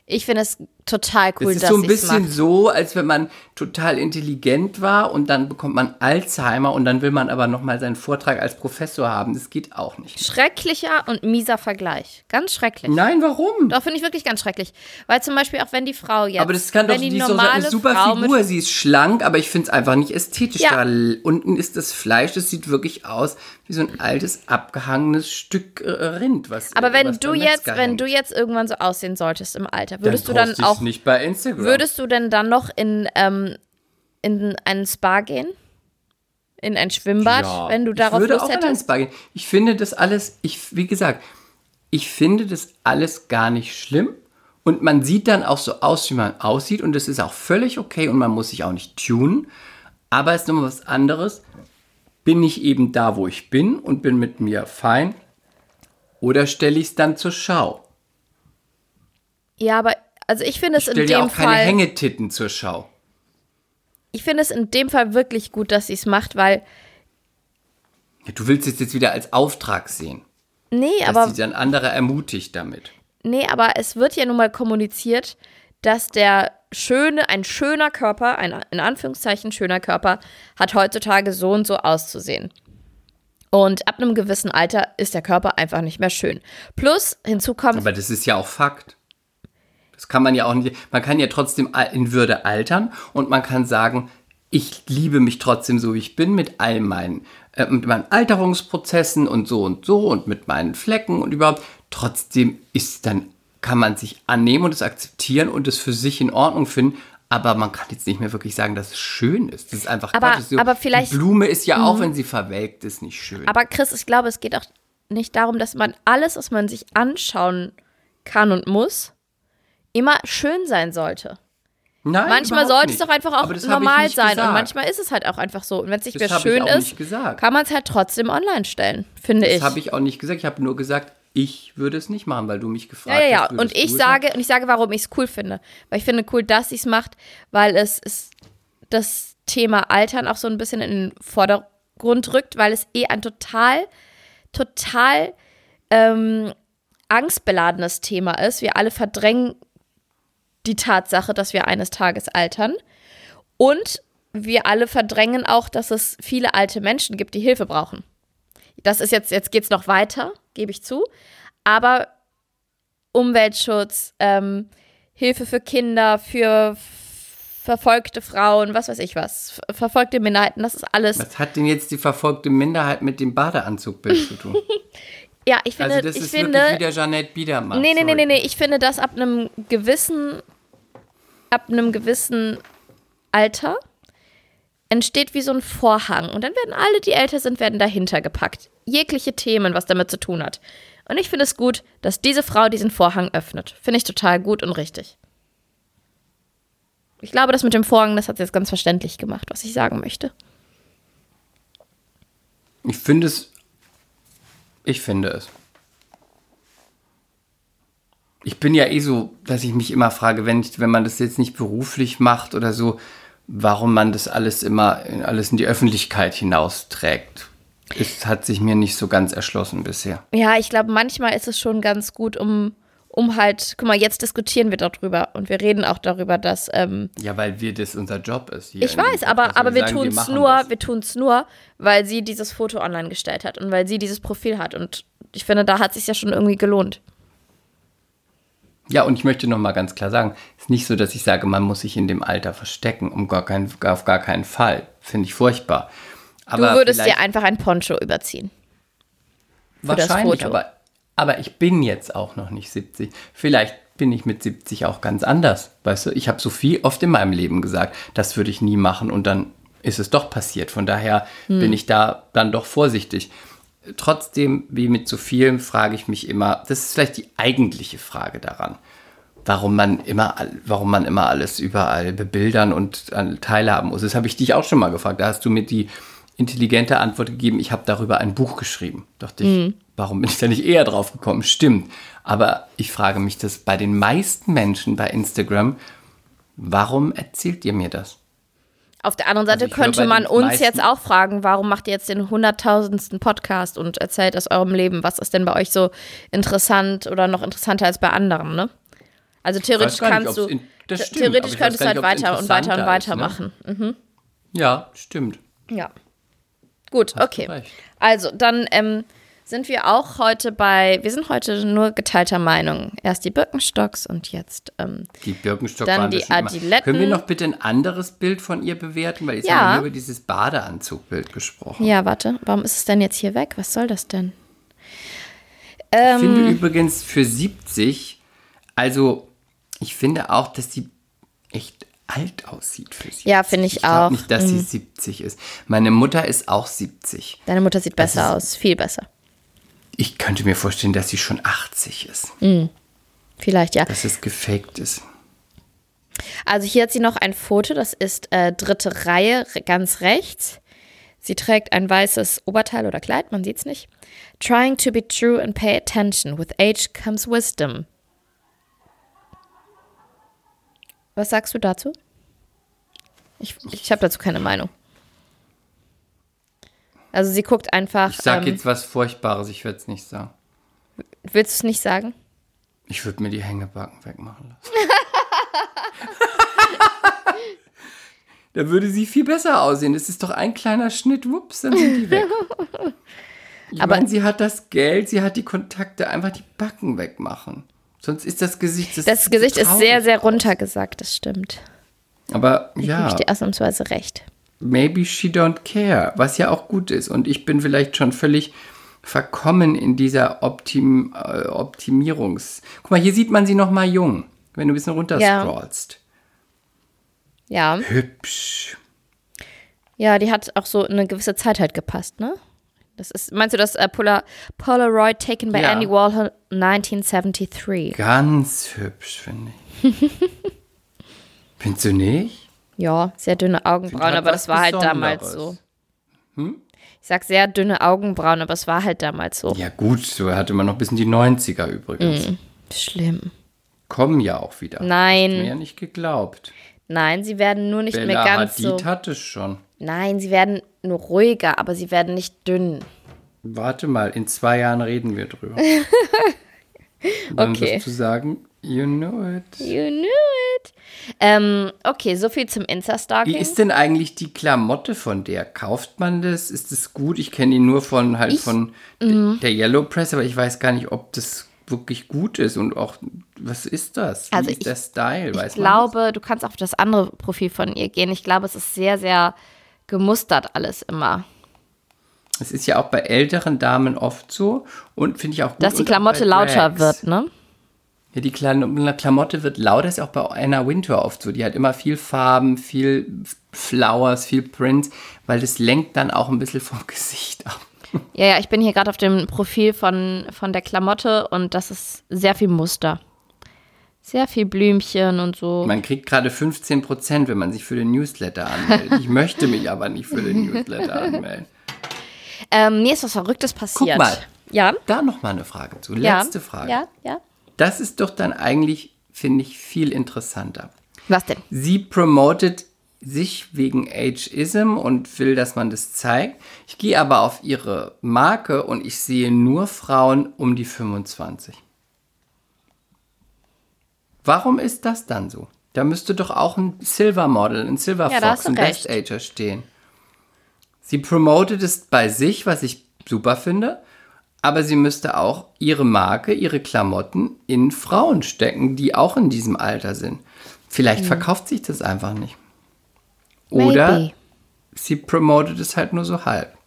Ich finde es total cool, es ist dass so ein bisschen so, als wenn man total intelligent war und dann bekommt man Alzheimer und dann will man aber nochmal seinen Vortrag als Professor haben. Das geht auch nicht. Schrecklicher und mieser Vergleich. Ganz schrecklich. Nein, warum? Doch, finde ich wirklich ganz schrecklich. Weil zum Beispiel auch wenn die Frau jetzt. aber das kann doch wenn die die ist normale eine super Frau Figur. Sie ist schlank, aber ich finde es einfach nicht ästhetisch. Ja. Da unten ist das Fleisch, das sieht wirklich aus wie so ein altes, abgehangenes Stück äh, Rind. Was, aber wenn was du jetzt, wenn du jetzt irgendwann so aussehen solltest im Alter, würdest du dann ich's auch nicht bei Instagram. Würdest du denn dann noch in, ähm, in einen Spa gehen? In ein Schwimmbad, Ja, wenn du darauf ich würde Lust auch in ein? Spa gehen. Ich finde das alles, ich, wie gesagt, ich finde das alles gar nicht schlimm. Und man sieht dann auch so aus, wie man aussieht. Und das ist auch völlig okay und man muss sich auch nicht tunen. Aber es ist nochmal was anderes. Bin ich eben da, wo ich bin und bin mit mir fein? Oder stelle ich es dann zur Schau? Ja, aber also ich finde es in Stell dir dem auch keine Fall, Hängetitten zur Schau. ich finde es in dem Fall wirklich gut, dass sie es macht, weil Ja, Du willst es jetzt wieder als Auftrag sehen. nee, Dass aber sie dann andere ermutigt damit. nee, aber es wird ja nun mal kommuniziert, dass der schöne, ein schöner Körper, ein in Anführungszeichen schöner Körper, hat heutzutage so und so auszusehen. Und ab einem gewissen Alter ist der Körper einfach nicht mehr schön. Plus hinzu kommt. Aber das ist ja auch Fakt. Das kann man ja auch nicht. Man kann ja trotzdem in Würde altern und man kann sagen, ich liebe mich trotzdem so, wie ich bin, mit all meinen, äh, mit meinen Alterungsprozessen und so und so und mit meinen Flecken und überhaupt. Trotzdem ist dann, kann man sich annehmen und es akzeptieren und es für sich in Ordnung finden. Aber man kann jetzt nicht mehr wirklich sagen, dass es schön ist. Das ist einfach aber, Quatsch. So, aber vielleicht, die Blume ist ja auch, wenn sie verwelkt ist, nicht schön. Aber Chris, ich glaube, es geht auch nicht darum, dass man alles, was man sich anschauen kann und muss, immer schön sein sollte. Nein, manchmal sollte es nicht. doch einfach auch das normal sein gesagt. und manchmal ist es halt auch einfach so. Und wenn es nicht Das mehr schön ist, kann man es halt trotzdem online stellen, finde ich. Das habe ich auch nicht gesagt. Ich habe nur gesagt, ich würde es nicht machen, weil du mich gefragt Ja, ja, ja. hast. Und ich es sage, und ich sage, warum ich es cool finde. Weil ich finde cool, dass sie es macht, weil es ist das Thema Altern auch so ein bisschen in den Vordergrund rückt, weil es eh ein total, total ähm, angstbeladenes Thema ist. Wir alle verdrängen die Tatsache, dass wir eines Tages altern. Und wir alle verdrängen auch, dass es viele alte Menschen gibt, die Hilfe brauchen. Das ist jetzt, jetzt geht es noch weiter, gebe ich zu. Aber Umweltschutz, ähm, Hilfe für Kinder, für verfolgte Frauen, was weiß ich was, ver- verfolgte Minderheiten, das ist alles. Was hat denn jetzt die verfolgte Minderheit mit dem Badeanzugbild zu tun? Ja, ich finde, also das ich ist finde, wirklich wieder Jeanette Biedermann. nee, nee, nee, nee, nee, ich finde, dass ab einem gewissen, ab einem gewissen Alter entsteht wie so ein Vorhang und dann werden alle, die älter sind, werden dahinter gepackt. Jegliche Themen, was damit zu tun hat. Und ich finde es gut, dass diese Frau diesen Vorhang öffnet. Finde ich total gut und richtig. Ich glaube, das mit dem Vorhang, das hat sie jetzt ganz verständlich gemacht, was ich sagen möchte. Ich finde es. Ich finde es. Ich bin ja eh so, dass ich mich immer frage, wenn, ich, wenn man das jetzt nicht beruflich macht oder so, warum man das alles immer alles in die Öffentlichkeit hinausträgt. Es hat sich mir nicht so ganz erschlossen bisher. Ja, ich glaube, manchmal ist es schon ganz gut, um, um halt, guck mal, jetzt diskutieren wir darüber und wir reden auch darüber, dass, ähm, Ja, weil wir das unser Job ist. Hier ich weiß, aber, Podcast. aber wir sagen, tun es nur, das. wir tun es nur, weil sie dieses Foto online gestellt hat und weil sie dieses Profil hat und ich finde, da hat es sich ja schon irgendwie gelohnt. Ja, und ich möchte noch mal ganz klar sagen, es ist nicht so, dass ich sage, man muss sich in dem Alter verstecken, um gar keinen, auf gar keinen Fall. Finde ich furchtbar. Aber du würdest dir einfach ein Poncho überziehen. für das Wahrscheinlich, Foto. aber, aber ich bin jetzt auch noch nicht 70. Vielleicht bin ich mit 70 auch ganz anders. Weißt du, ich habe so viel oft in meinem Leben gesagt, das würde ich nie machen und dann ist es doch passiert. Von daher Hm. bin ich da dann doch vorsichtig. Trotzdem, wie mit so vielen, frage ich mich immer, das ist vielleicht die eigentliche Frage daran, warum man immer, warum man immer alles überall bebildern und äh, teilhaben muss. Das habe ich dich auch schon mal gefragt. Da hast du mir die intelligente Antwort gegeben, ich habe darüber ein Buch geschrieben. Dachte ich, warum bin ich da nicht eher drauf gekommen? Stimmt. Aber ich frage mich das bei den meisten Menschen bei Instagram, warum erzählt ihr mir das? Auf der anderen Seite Also könnte man uns jetzt auch fragen, warum macht ihr jetzt den hunderttausendsten Podcast und erzählt aus eurem Leben? Was ist denn bei euch so interessant oder noch interessanter als bei anderen, ne? Also theoretisch gar nicht, kannst du, das stimmt, theoretisch könntest du halt weiter und weiter und weiter ist, ne? machen. Mhm. Ja, stimmt. Ja. Gut, Hast okay. Also, dann ähm, sind wir auch heute bei, wir sind heute nur geteilter Meinung. Erst die Birkenstocks und jetzt, ähm, Die Birkenstock Dann die. Adiletten. Können wir noch bitte ein anderes Bild von ihr bewerten? Weil jetzt Ja. haben wir über dieses Badeanzugbild gesprochen. ja, warte, warum ist es denn jetzt hier weg? Was soll das denn? Ich Ähm. finde übrigens für 70, also ich finde auch, dass sie echt alt aussieht für 70. Ja, finde ich Ich auch. nicht, dass sie Mhm. 70 ist. Meine Mutter ist auch 70. Deine Mutter sieht Das besser ist- aus, viel besser. Ich könnte mir vorstellen, dass sie schon 80 ist. Vielleicht, ja. Dass es gefaked ist. Also hier hat sie noch ein Foto, das ist äh, dritte Reihe, re- ganz rechts. Sie trägt ein weißes Oberteil oder Kleid, man sieht es nicht. Trying to be true and pay attention. With age comes wisdom. Was sagst du dazu? Ich, ich habe dazu keine Meinung. Also sie guckt einfach. Ich sag ähm, jetzt was Furchtbares, ich würde es nicht sagen. Willst du es nicht sagen? Ich würde mir die Hängebacken wegmachen lassen. da würde sie viel besser aussehen. Das ist doch ein kleiner Schnitt, wups, dann sind die weg. Ich Aber meine, sie hat das Geld, sie hat die Kontakte, einfach die Backen wegmachen. Sonst ist das Gesicht. Das Gesicht ist sehr, sehr runtergesagt, das stimmt. Aber Ja. ja, Gebe ich dir ausnahmsweise recht. maybe she don't care, was ja auch gut ist. Und ich bin vielleicht schon völlig verkommen in dieser Optim, äh, Optimierungs. Guck mal, hier sieht man sie noch mal jung, wenn du ein bisschen runter Ja. scrollst. Ja. Hübsch. Ja, die hat auch so eine gewisse Zeit halt gepasst, ne? Das ist, meinst du das äh, Polar, Polaroid taken by Ja. Andy Warhol 1973? Ganz hübsch, finde ich. Findest du nicht? Ja, sehr dünne Augenbrauen, hat aber das war halt damals Besonderes. so. Ich sag sehr dünne Augenbrauen, aber es war halt damals so. Ja, gut, so hatte man noch bis in die 90er übrigens. Schlimm. Kommen ja auch wieder. Nein. Hast mir ja nicht geglaubt. Nein, sie werden nur nicht mehr Bella ganz Hadid so. hatte es schon. Nein, sie werden nur ruhiger, aber sie werden nicht dünn. Warte mal, in zwei Jahren reden wir drüber. Dann Okay. wirst du sagen, you know it. You knew it. Ähm, okay, so viel zum Insta-Stalking. Wie ist denn eigentlich die Klamotte von der? Kauft man das? Ist es gut? Ich kenne ihn nur von halt von Mhm. der Yellow Press, aber ich weiß gar nicht, ob das wirklich gut ist und auch was ist das? Wie Also ist ich- der Style? Ich Weiß man glaube, du kannst auf das andere Profil von ihr gehen. Ich glaube, es ist sehr, sehr gemustert alles immer. das? Es ist ja auch bei älteren Damen oft so und finde ich auch gut. Dass die Klamotte lauter wird, ne? Ja, die Klam- Klamotte wird lauter, ist auch bei Anna Winter oft so. Die hat immer viel Farben, viel Flowers, viel Prints, weil das lenkt dann auch ein bisschen vom Gesicht ab. Ja, ja, ich bin hier gerade auf dem Profil von, von der Klamotte und das ist sehr viel Muster. Sehr viel Blümchen und so. Man kriegt gerade 15 Prozent, wenn man sich für den Newsletter anmeldet. Ich möchte mich aber nicht für den Newsletter anmelden. Ähm, mir ist was Verrücktes passiert. mal. Ja. Da noch mal eine Frage zu. ja. Letzte Frage. Ja, ja. Das ist doch dann eigentlich, finde ich, viel interessanter. Was denn? Sie promotet sich wegen Ageism und will, dass man das zeigt. Ich gehe aber auf ihre Marke und ich sehe nur Frauen um die 25. Warum ist das dann so? Da müsste doch auch ein Silver Model, ein Silver Ja, Fox, ein recht. Best Ager stehen. Sie promotet es bei sich, was ich super finde, aber sie müsste auch ihre Marke, ihre Klamotten in Frauen stecken, die auch in diesem Alter sind. Vielleicht verkauft sich das einfach nicht. Oder Maybe. sie promotet es halt nur so halb.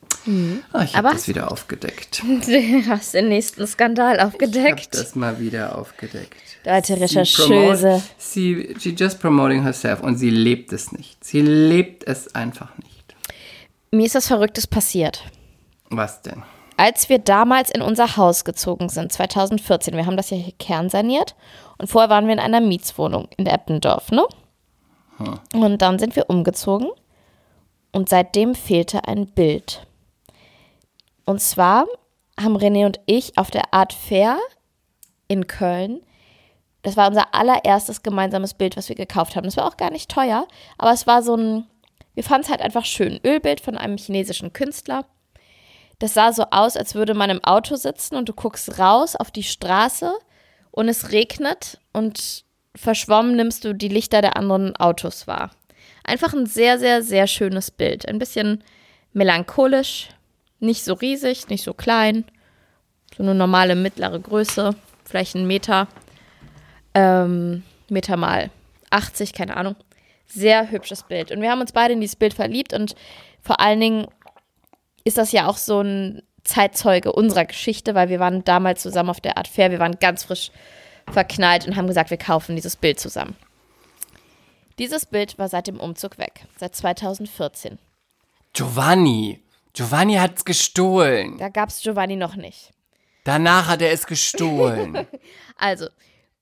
Ah, ich habe Aber- das wieder aufgedeckt. Du hast den nächsten Skandal Ich habe aufgedeckt. das mal wieder aufgedeckt. Alte Sie Rechercheuse. Sie, she just promoting herself und sie lebt es nicht. Sie lebt es einfach nicht. Mir ist was Verrücktes passiert. Was denn? Als wir damals in unser Haus gezogen sind, 2014, wir haben das ja hier kernsaniert und vorher waren wir in einer Mietswohnung in Eppendorf, ne? Und dann sind wir umgezogen und seitdem fehlte ein Bild. Und zwar haben René und ich auf der Art Fair in Köln, das war unser allererstes gemeinsames Bild, was wir gekauft haben. Das war auch gar nicht teuer, aber es war so ein, wir fanden es halt einfach schön. Ölbild von einem chinesischen Künstler. Das sah so aus, als würde man im Auto sitzen und du guckst raus auf die Straße und es regnet und verschwommen nimmst du die Lichter der anderen Autos wahr. Einfach ein sehr, sehr, sehr schönes Bild. Ein bisschen melancholisch, nicht so riesig, nicht so klein. So eine normale mittlere Größe, vielleicht ein Meter. Ähm, Meter mal 80, keine Ahnung. Sehr hübsches Bild. Und wir haben uns beide in dieses Bild verliebt und vor allen Dingen ist das ja auch so ein Zeitzeuge unserer Geschichte, weil wir waren damals zusammen auf der Art Fair, wir waren ganz frisch verknallt und haben gesagt, wir kaufen dieses Bild zusammen. Dieses Bild war seit dem Umzug weg, seit 2014. Giovanni. Giovanni hat's gestohlen. Da gab es Giovanni noch nicht. Danach hat er es gestohlen. Also,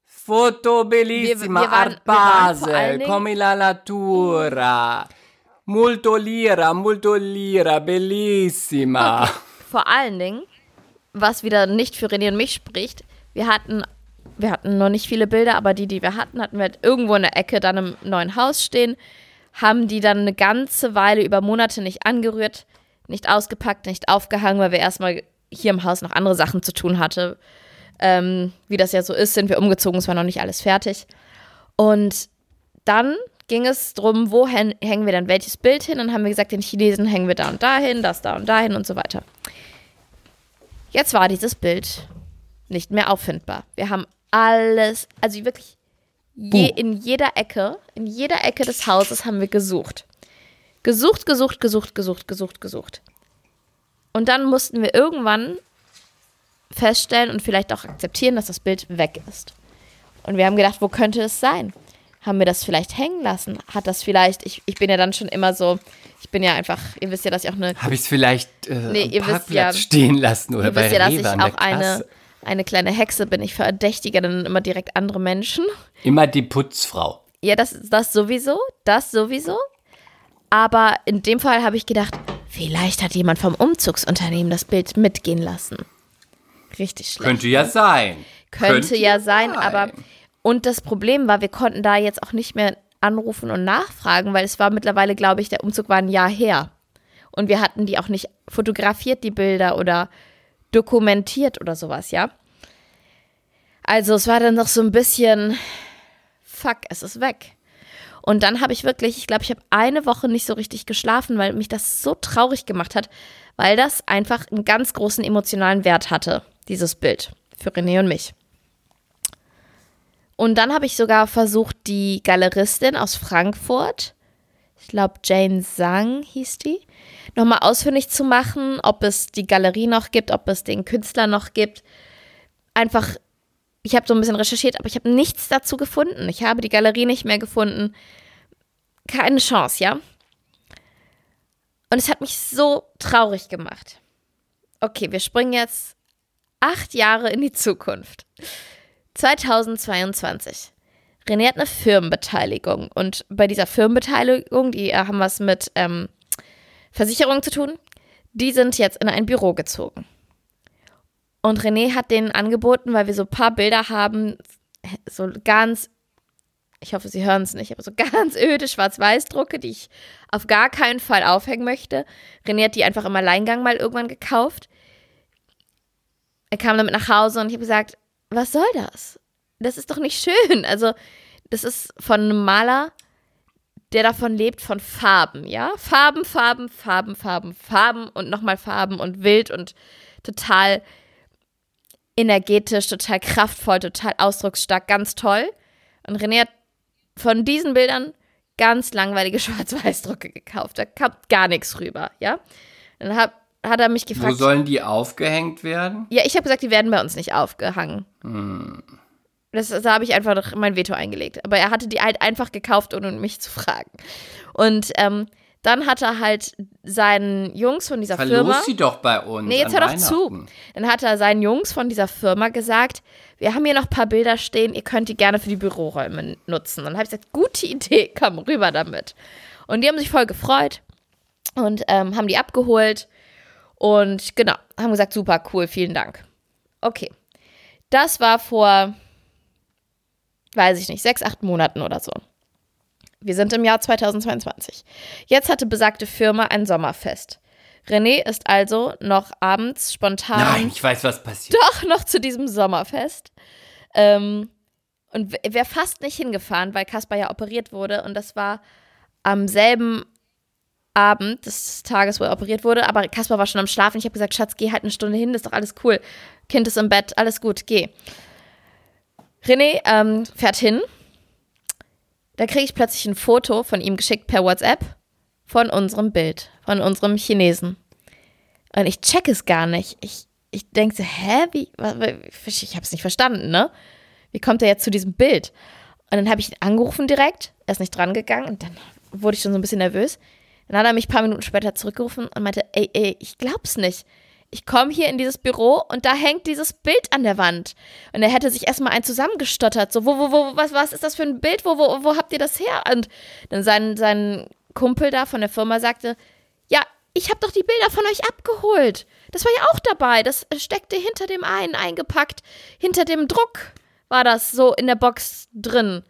Foto bellissima, Wir- wir waren- Art Basel, come la natura. Molto lira, molto lira, bellissima. vor allen Dingen, was wieder nicht für René und mich spricht, wir hatten, wir hatten noch nicht viele Bilder, aber die, die wir hatten, hatten wir halt irgendwo in der Ecke dann im neuen Haus stehen, haben die dann eine ganze Weile über Monate nicht angerührt, nicht ausgepackt, nicht aufgehangen, weil wir erstmal hier im Haus noch andere Sachen zu tun hatte. Ähm, wie das ja so ist, sind wir umgezogen, es war noch nicht alles fertig. Und dann ging es darum, wo hängen wir dann welches Bild hin. Dann haben wir gesagt, den Chinesen hängen wir da und dahin, das da und dahin und so weiter. Jetzt war dieses Bild nicht mehr auffindbar. Wir haben alles, also wirklich je, in jeder Ecke, in jeder Ecke des Hauses haben wir gesucht. Gesucht, gesucht, gesucht, gesucht, gesucht, gesucht. Und dann mussten wir irgendwann feststellen und vielleicht auch akzeptieren, dass das Bild weg ist. Und wir haben gedacht, wo könnte es sein? Haben wir das vielleicht hängen lassen? Hat das vielleicht, ich, ich bin ja dann schon immer so, ich bin ja einfach, ihr wisst ja, dass ich auch eine. Habe ich es vielleicht äh, Nee, ihr wisst Parkplatz ja- stehen lassen oder Ihr bei wisst ja, dass Rewe ich an der auch eine, eine kleine Hexe bin. Ich verdächtige dann immer direkt andere Menschen. Immer die Putzfrau. Ja, das, das sowieso, das sowieso. Aber in dem Fall habe ich gedacht, vielleicht hat jemand vom Umzugsunternehmen das Bild mitgehen lassen. Richtig schlecht. Könnte ja sein. Könnte ja sein, aber und das Problem war, wir konnten da jetzt auch nicht mehr anrufen und nachfragen, weil es war mittlerweile, glaube ich, der Umzug war ein Jahr her. Und wir hatten die auch nicht fotografiert, die Bilder oder dokumentiert oder sowas, ja. Also es war dann noch so ein bisschen, fuck, es ist weg. Und dann habe ich wirklich, ich glaube, ich habe eine Woche nicht so richtig geschlafen, weil mich das so traurig gemacht hat, weil das einfach einen ganz großen emotionalen Wert hatte, dieses Bild für René und mich. Und dann habe ich sogar versucht, die Galeristin aus Frankfurt, ich glaube Jane Zhang hieß die, nochmal ausfindig zu machen, ob es die Galerie noch gibt, ob es den Künstler noch gibt. Einfach, ich habe so ein bisschen recherchiert, aber ich habe nichts dazu gefunden. Ich habe die Galerie nicht mehr gefunden. Keine Chance, ja? Und es hat mich so traurig gemacht. Okay, wir springen jetzt acht Jahre in die Zukunft. 2022. René hat eine Firmenbeteiligung und bei dieser Firmenbeteiligung, die äh, haben was mit ähm, Versicherungen zu tun, die sind jetzt in ein Büro gezogen. Und René hat denen angeboten, weil wir so ein paar Bilder haben, so ganz, ich hoffe, Sie hören es nicht, aber so ganz öde Schwarz-Weiß-Drucke, die ich auf gar keinen Fall aufhängen möchte. René hat die einfach im Alleingang mal irgendwann gekauft. Er kam damit nach Hause und ich habe gesagt, was soll das? Das ist doch nicht schön. Also, das ist von einem Maler, der davon lebt, von Farben, ja? Farben, Farben, Farben, Farben, Farben und nochmal Farben und wild und total energetisch, total kraftvoll, total ausdrucksstark, ganz toll. Und René hat von diesen Bildern ganz langweilige Schwarz-Weiß-Drucke gekauft. Da kam gar nichts rüber, ja? Dann hat, hat er mich Wo gefragt. sollen die aufgehängt werden? Ja, ich habe gesagt, die werden bei uns nicht aufgehangen. Das, da habe ich einfach noch mein Veto eingelegt. Aber er hatte die halt einfach gekauft, ohne mich zu fragen. Und ähm, dann hat er halt seinen Jungs von dieser Firma. Verlos sie doch bei uns. Nee, jetzt hör doch zu. Dann hat er seinen Jungs von dieser Firma gesagt, wir haben hier noch ein paar Bilder stehen, ihr könnt die gerne für die Büroräume nutzen. Und dann habe ich gesagt, gute Idee, komm rüber damit. Und die haben sich voll gefreut und ähm, haben die abgeholt. Und genau, haben gesagt, super, cool, vielen Dank. Okay. Das war vor, weiß ich nicht, sechs, acht Monaten oder so. Wir sind im Jahr 2022. Jetzt hatte besagte Firma ein Sommerfest. René ist also noch abends spontan Nein, ich weiß, was passiert. doch noch zu diesem Sommerfest. Ähm, und wäre fast nicht hingefahren, weil Kaspar ja operiert wurde. Und das war am selben Abend des Tages, wo er operiert wurde. Aber Kaspar war schon am Schlafen. Ich habe gesagt, Schatz, geh halt eine Stunde hin, das ist doch alles cool. Kind ist im Bett, alles gut, geh. René ähm, fährt hin. Da kriege ich plötzlich ein Foto von ihm geschickt per WhatsApp von unserem Bild, von unserem Chinesen. Und ich check es gar nicht. Ich, ich denke so, hä, wie, ich habe es nicht verstanden, ne? Wie kommt er jetzt zu diesem Bild? Und dann habe ich ihn angerufen direkt, er ist nicht dran gegangen und dann wurde ich schon so ein bisschen nervös. Dann hat er mich ein paar Minuten später zurückgerufen und meinte, ey, ey, ich glaub's nicht. Ich komme hier in dieses Büro und da hängt dieses Bild an der Wand. Und er hätte sich erstmal ein zusammengestottert. So, wo, wo, wo, was, was ist das für ein Bild? Wo, wo, wo habt ihr das her? Und dann sein, sein Kumpel da von der Firma sagte, ja, ich habe doch die Bilder von euch abgeholt. Das war ja auch dabei. Das steckte hinter dem einen eingepackt. Hinter dem Druck war das so in der Box drin.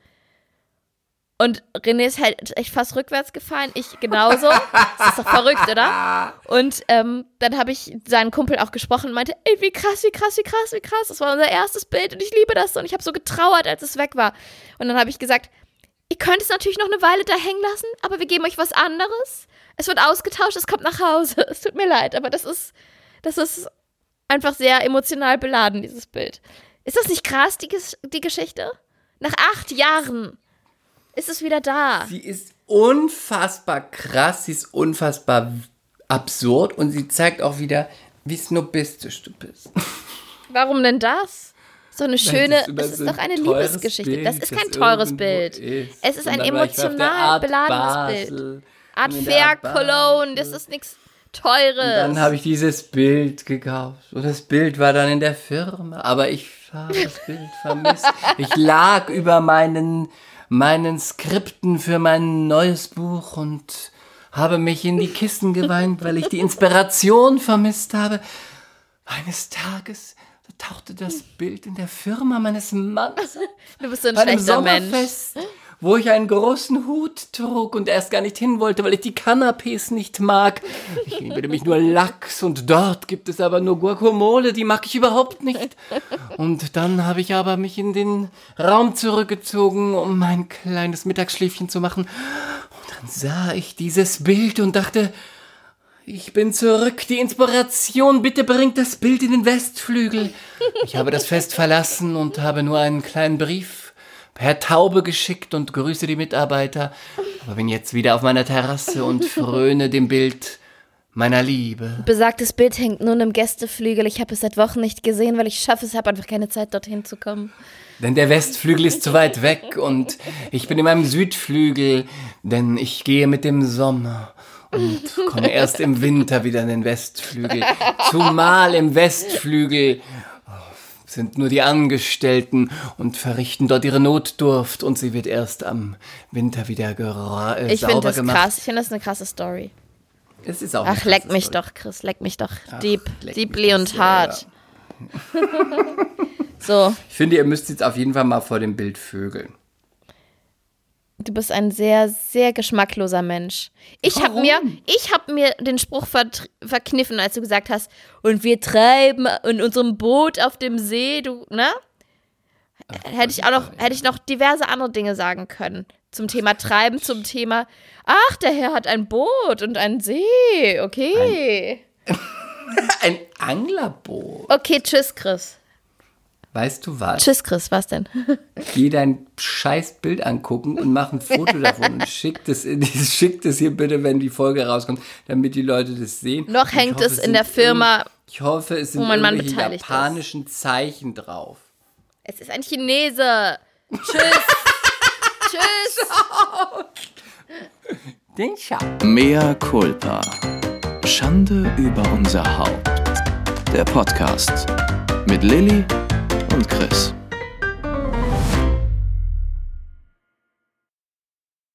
Und René ist halt echt fast rückwärts gefallen. Ich genauso. Das ist doch verrückt, oder? Und ähm, dann habe ich seinen Kumpel auch gesprochen und meinte, ey, wie krass, wie krass, wie krass, wie krass. Das war unser erstes Bild und ich liebe das. Und ich habe so getrauert, als es weg war. Und dann habe ich gesagt, ihr könnt es natürlich noch eine Weile da hängen lassen, aber wir geben euch was anderes. Es wird ausgetauscht, es kommt nach Hause. Es tut mir leid, aber das ist, das ist einfach sehr emotional beladen, dieses Bild. Ist das nicht krass, die, die Geschichte? Nach acht Jahren ist es wieder da. Sie ist unfassbar krass, sie ist unfassbar absurd und sie zeigt auch wieder, wie snobistisch du bist. Warum denn das? So eine schöne, es ist so doch eine Liebesgeschichte. Bild, das ist kein teures Bild. Ist. Es ist ein emotional beladenes Bild. Art Fair Cologne, das ist nichts Teures. Und dann habe ich dieses Bild gekauft. Und das Bild war dann in der Firma. Aber ich habe das Bild vermisst. Ich lag über meinen, meinen Skripten für mein neues Buch und habe mich in die Kissen geweint, weil ich die Inspiration vermisst habe. Eines Tages tauchte das Bild in der Firma meines Mannes. Du bist so ein schlechter Mensch wo ich einen großen Hut trug und erst gar nicht hin wollte, weil ich die Canapés nicht mag. Ich liebe nämlich nur Lachs und dort gibt es aber nur Guacamole, die mag ich überhaupt nicht. Und dann habe ich aber mich in den Raum zurückgezogen, um mein kleines Mittagsschläfchen zu machen. Und dann sah ich dieses Bild und dachte, ich bin zurück. Die Inspiration, bitte bringt das Bild in den Westflügel. Ich habe das Fest verlassen und habe nur einen kleinen Brief per Taube geschickt und grüße die Mitarbeiter, aber bin jetzt wieder auf meiner Terrasse und fröne dem Bild meiner Liebe. Besagtes Bild hängt nun im Gästeflügel. Ich habe es seit Wochen nicht gesehen, weil ich schaffe es, habe einfach keine Zeit, dorthin zu kommen. Denn der Westflügel ist zu weit weg und ich bin in meinem Südflügel, denn ich gehe mit dem Sommer und komme erst im Winter wieder in den Westflügel. Zumal im Westflügel sind nur die Angestellten und verrichten dort ihre Notdurft und sie wird erst am Winter wieder gera äh, ich sauber das gemacht. Krass. Ich finde das eine krasse Story. Es ist auch Ach, leck mich Story. doch, Chris, leck mich doch Ach, deep, deeply und hart. Ja. so. Ich finde, ihr müsst jetzt auf jeden Fall mal vor dem Bild vögeln. Du bist ein sehr, sehr geschmackloser Mensch. Ich habe mir, hab mir den Spruch ver verkniffen, als du gesagt hast, und wir treiben in unserem Boot auf dem See, du, ne? hätte ich auch noch, hätte ich noch diverse andere Dinge sagen können. Zum Thema Treiben, zum Thema, ach, der Herr hat ein Boot und einen See, okay. Ein, ein Anglerboot. Okay, tschüss, Chris. Weißt du was? Tschüss, Chris, was denn? Geh dein scheiß Bild angucken und mach ein Foto davon und schick das, schick das hier bitte, wenn die Folge rauskommt, damit die Leute das sehen. Noch hängt hoffe, es in der Firma. Ich hoffe, es sind wo irgendwelche japanischen ist. Zeichen drauf. Es ist ein Chinese. Tschüss. Tschüss. Den Schau. Mea culpa. Schande über unser Haupt. Der Podcast mit Lilly und Chris.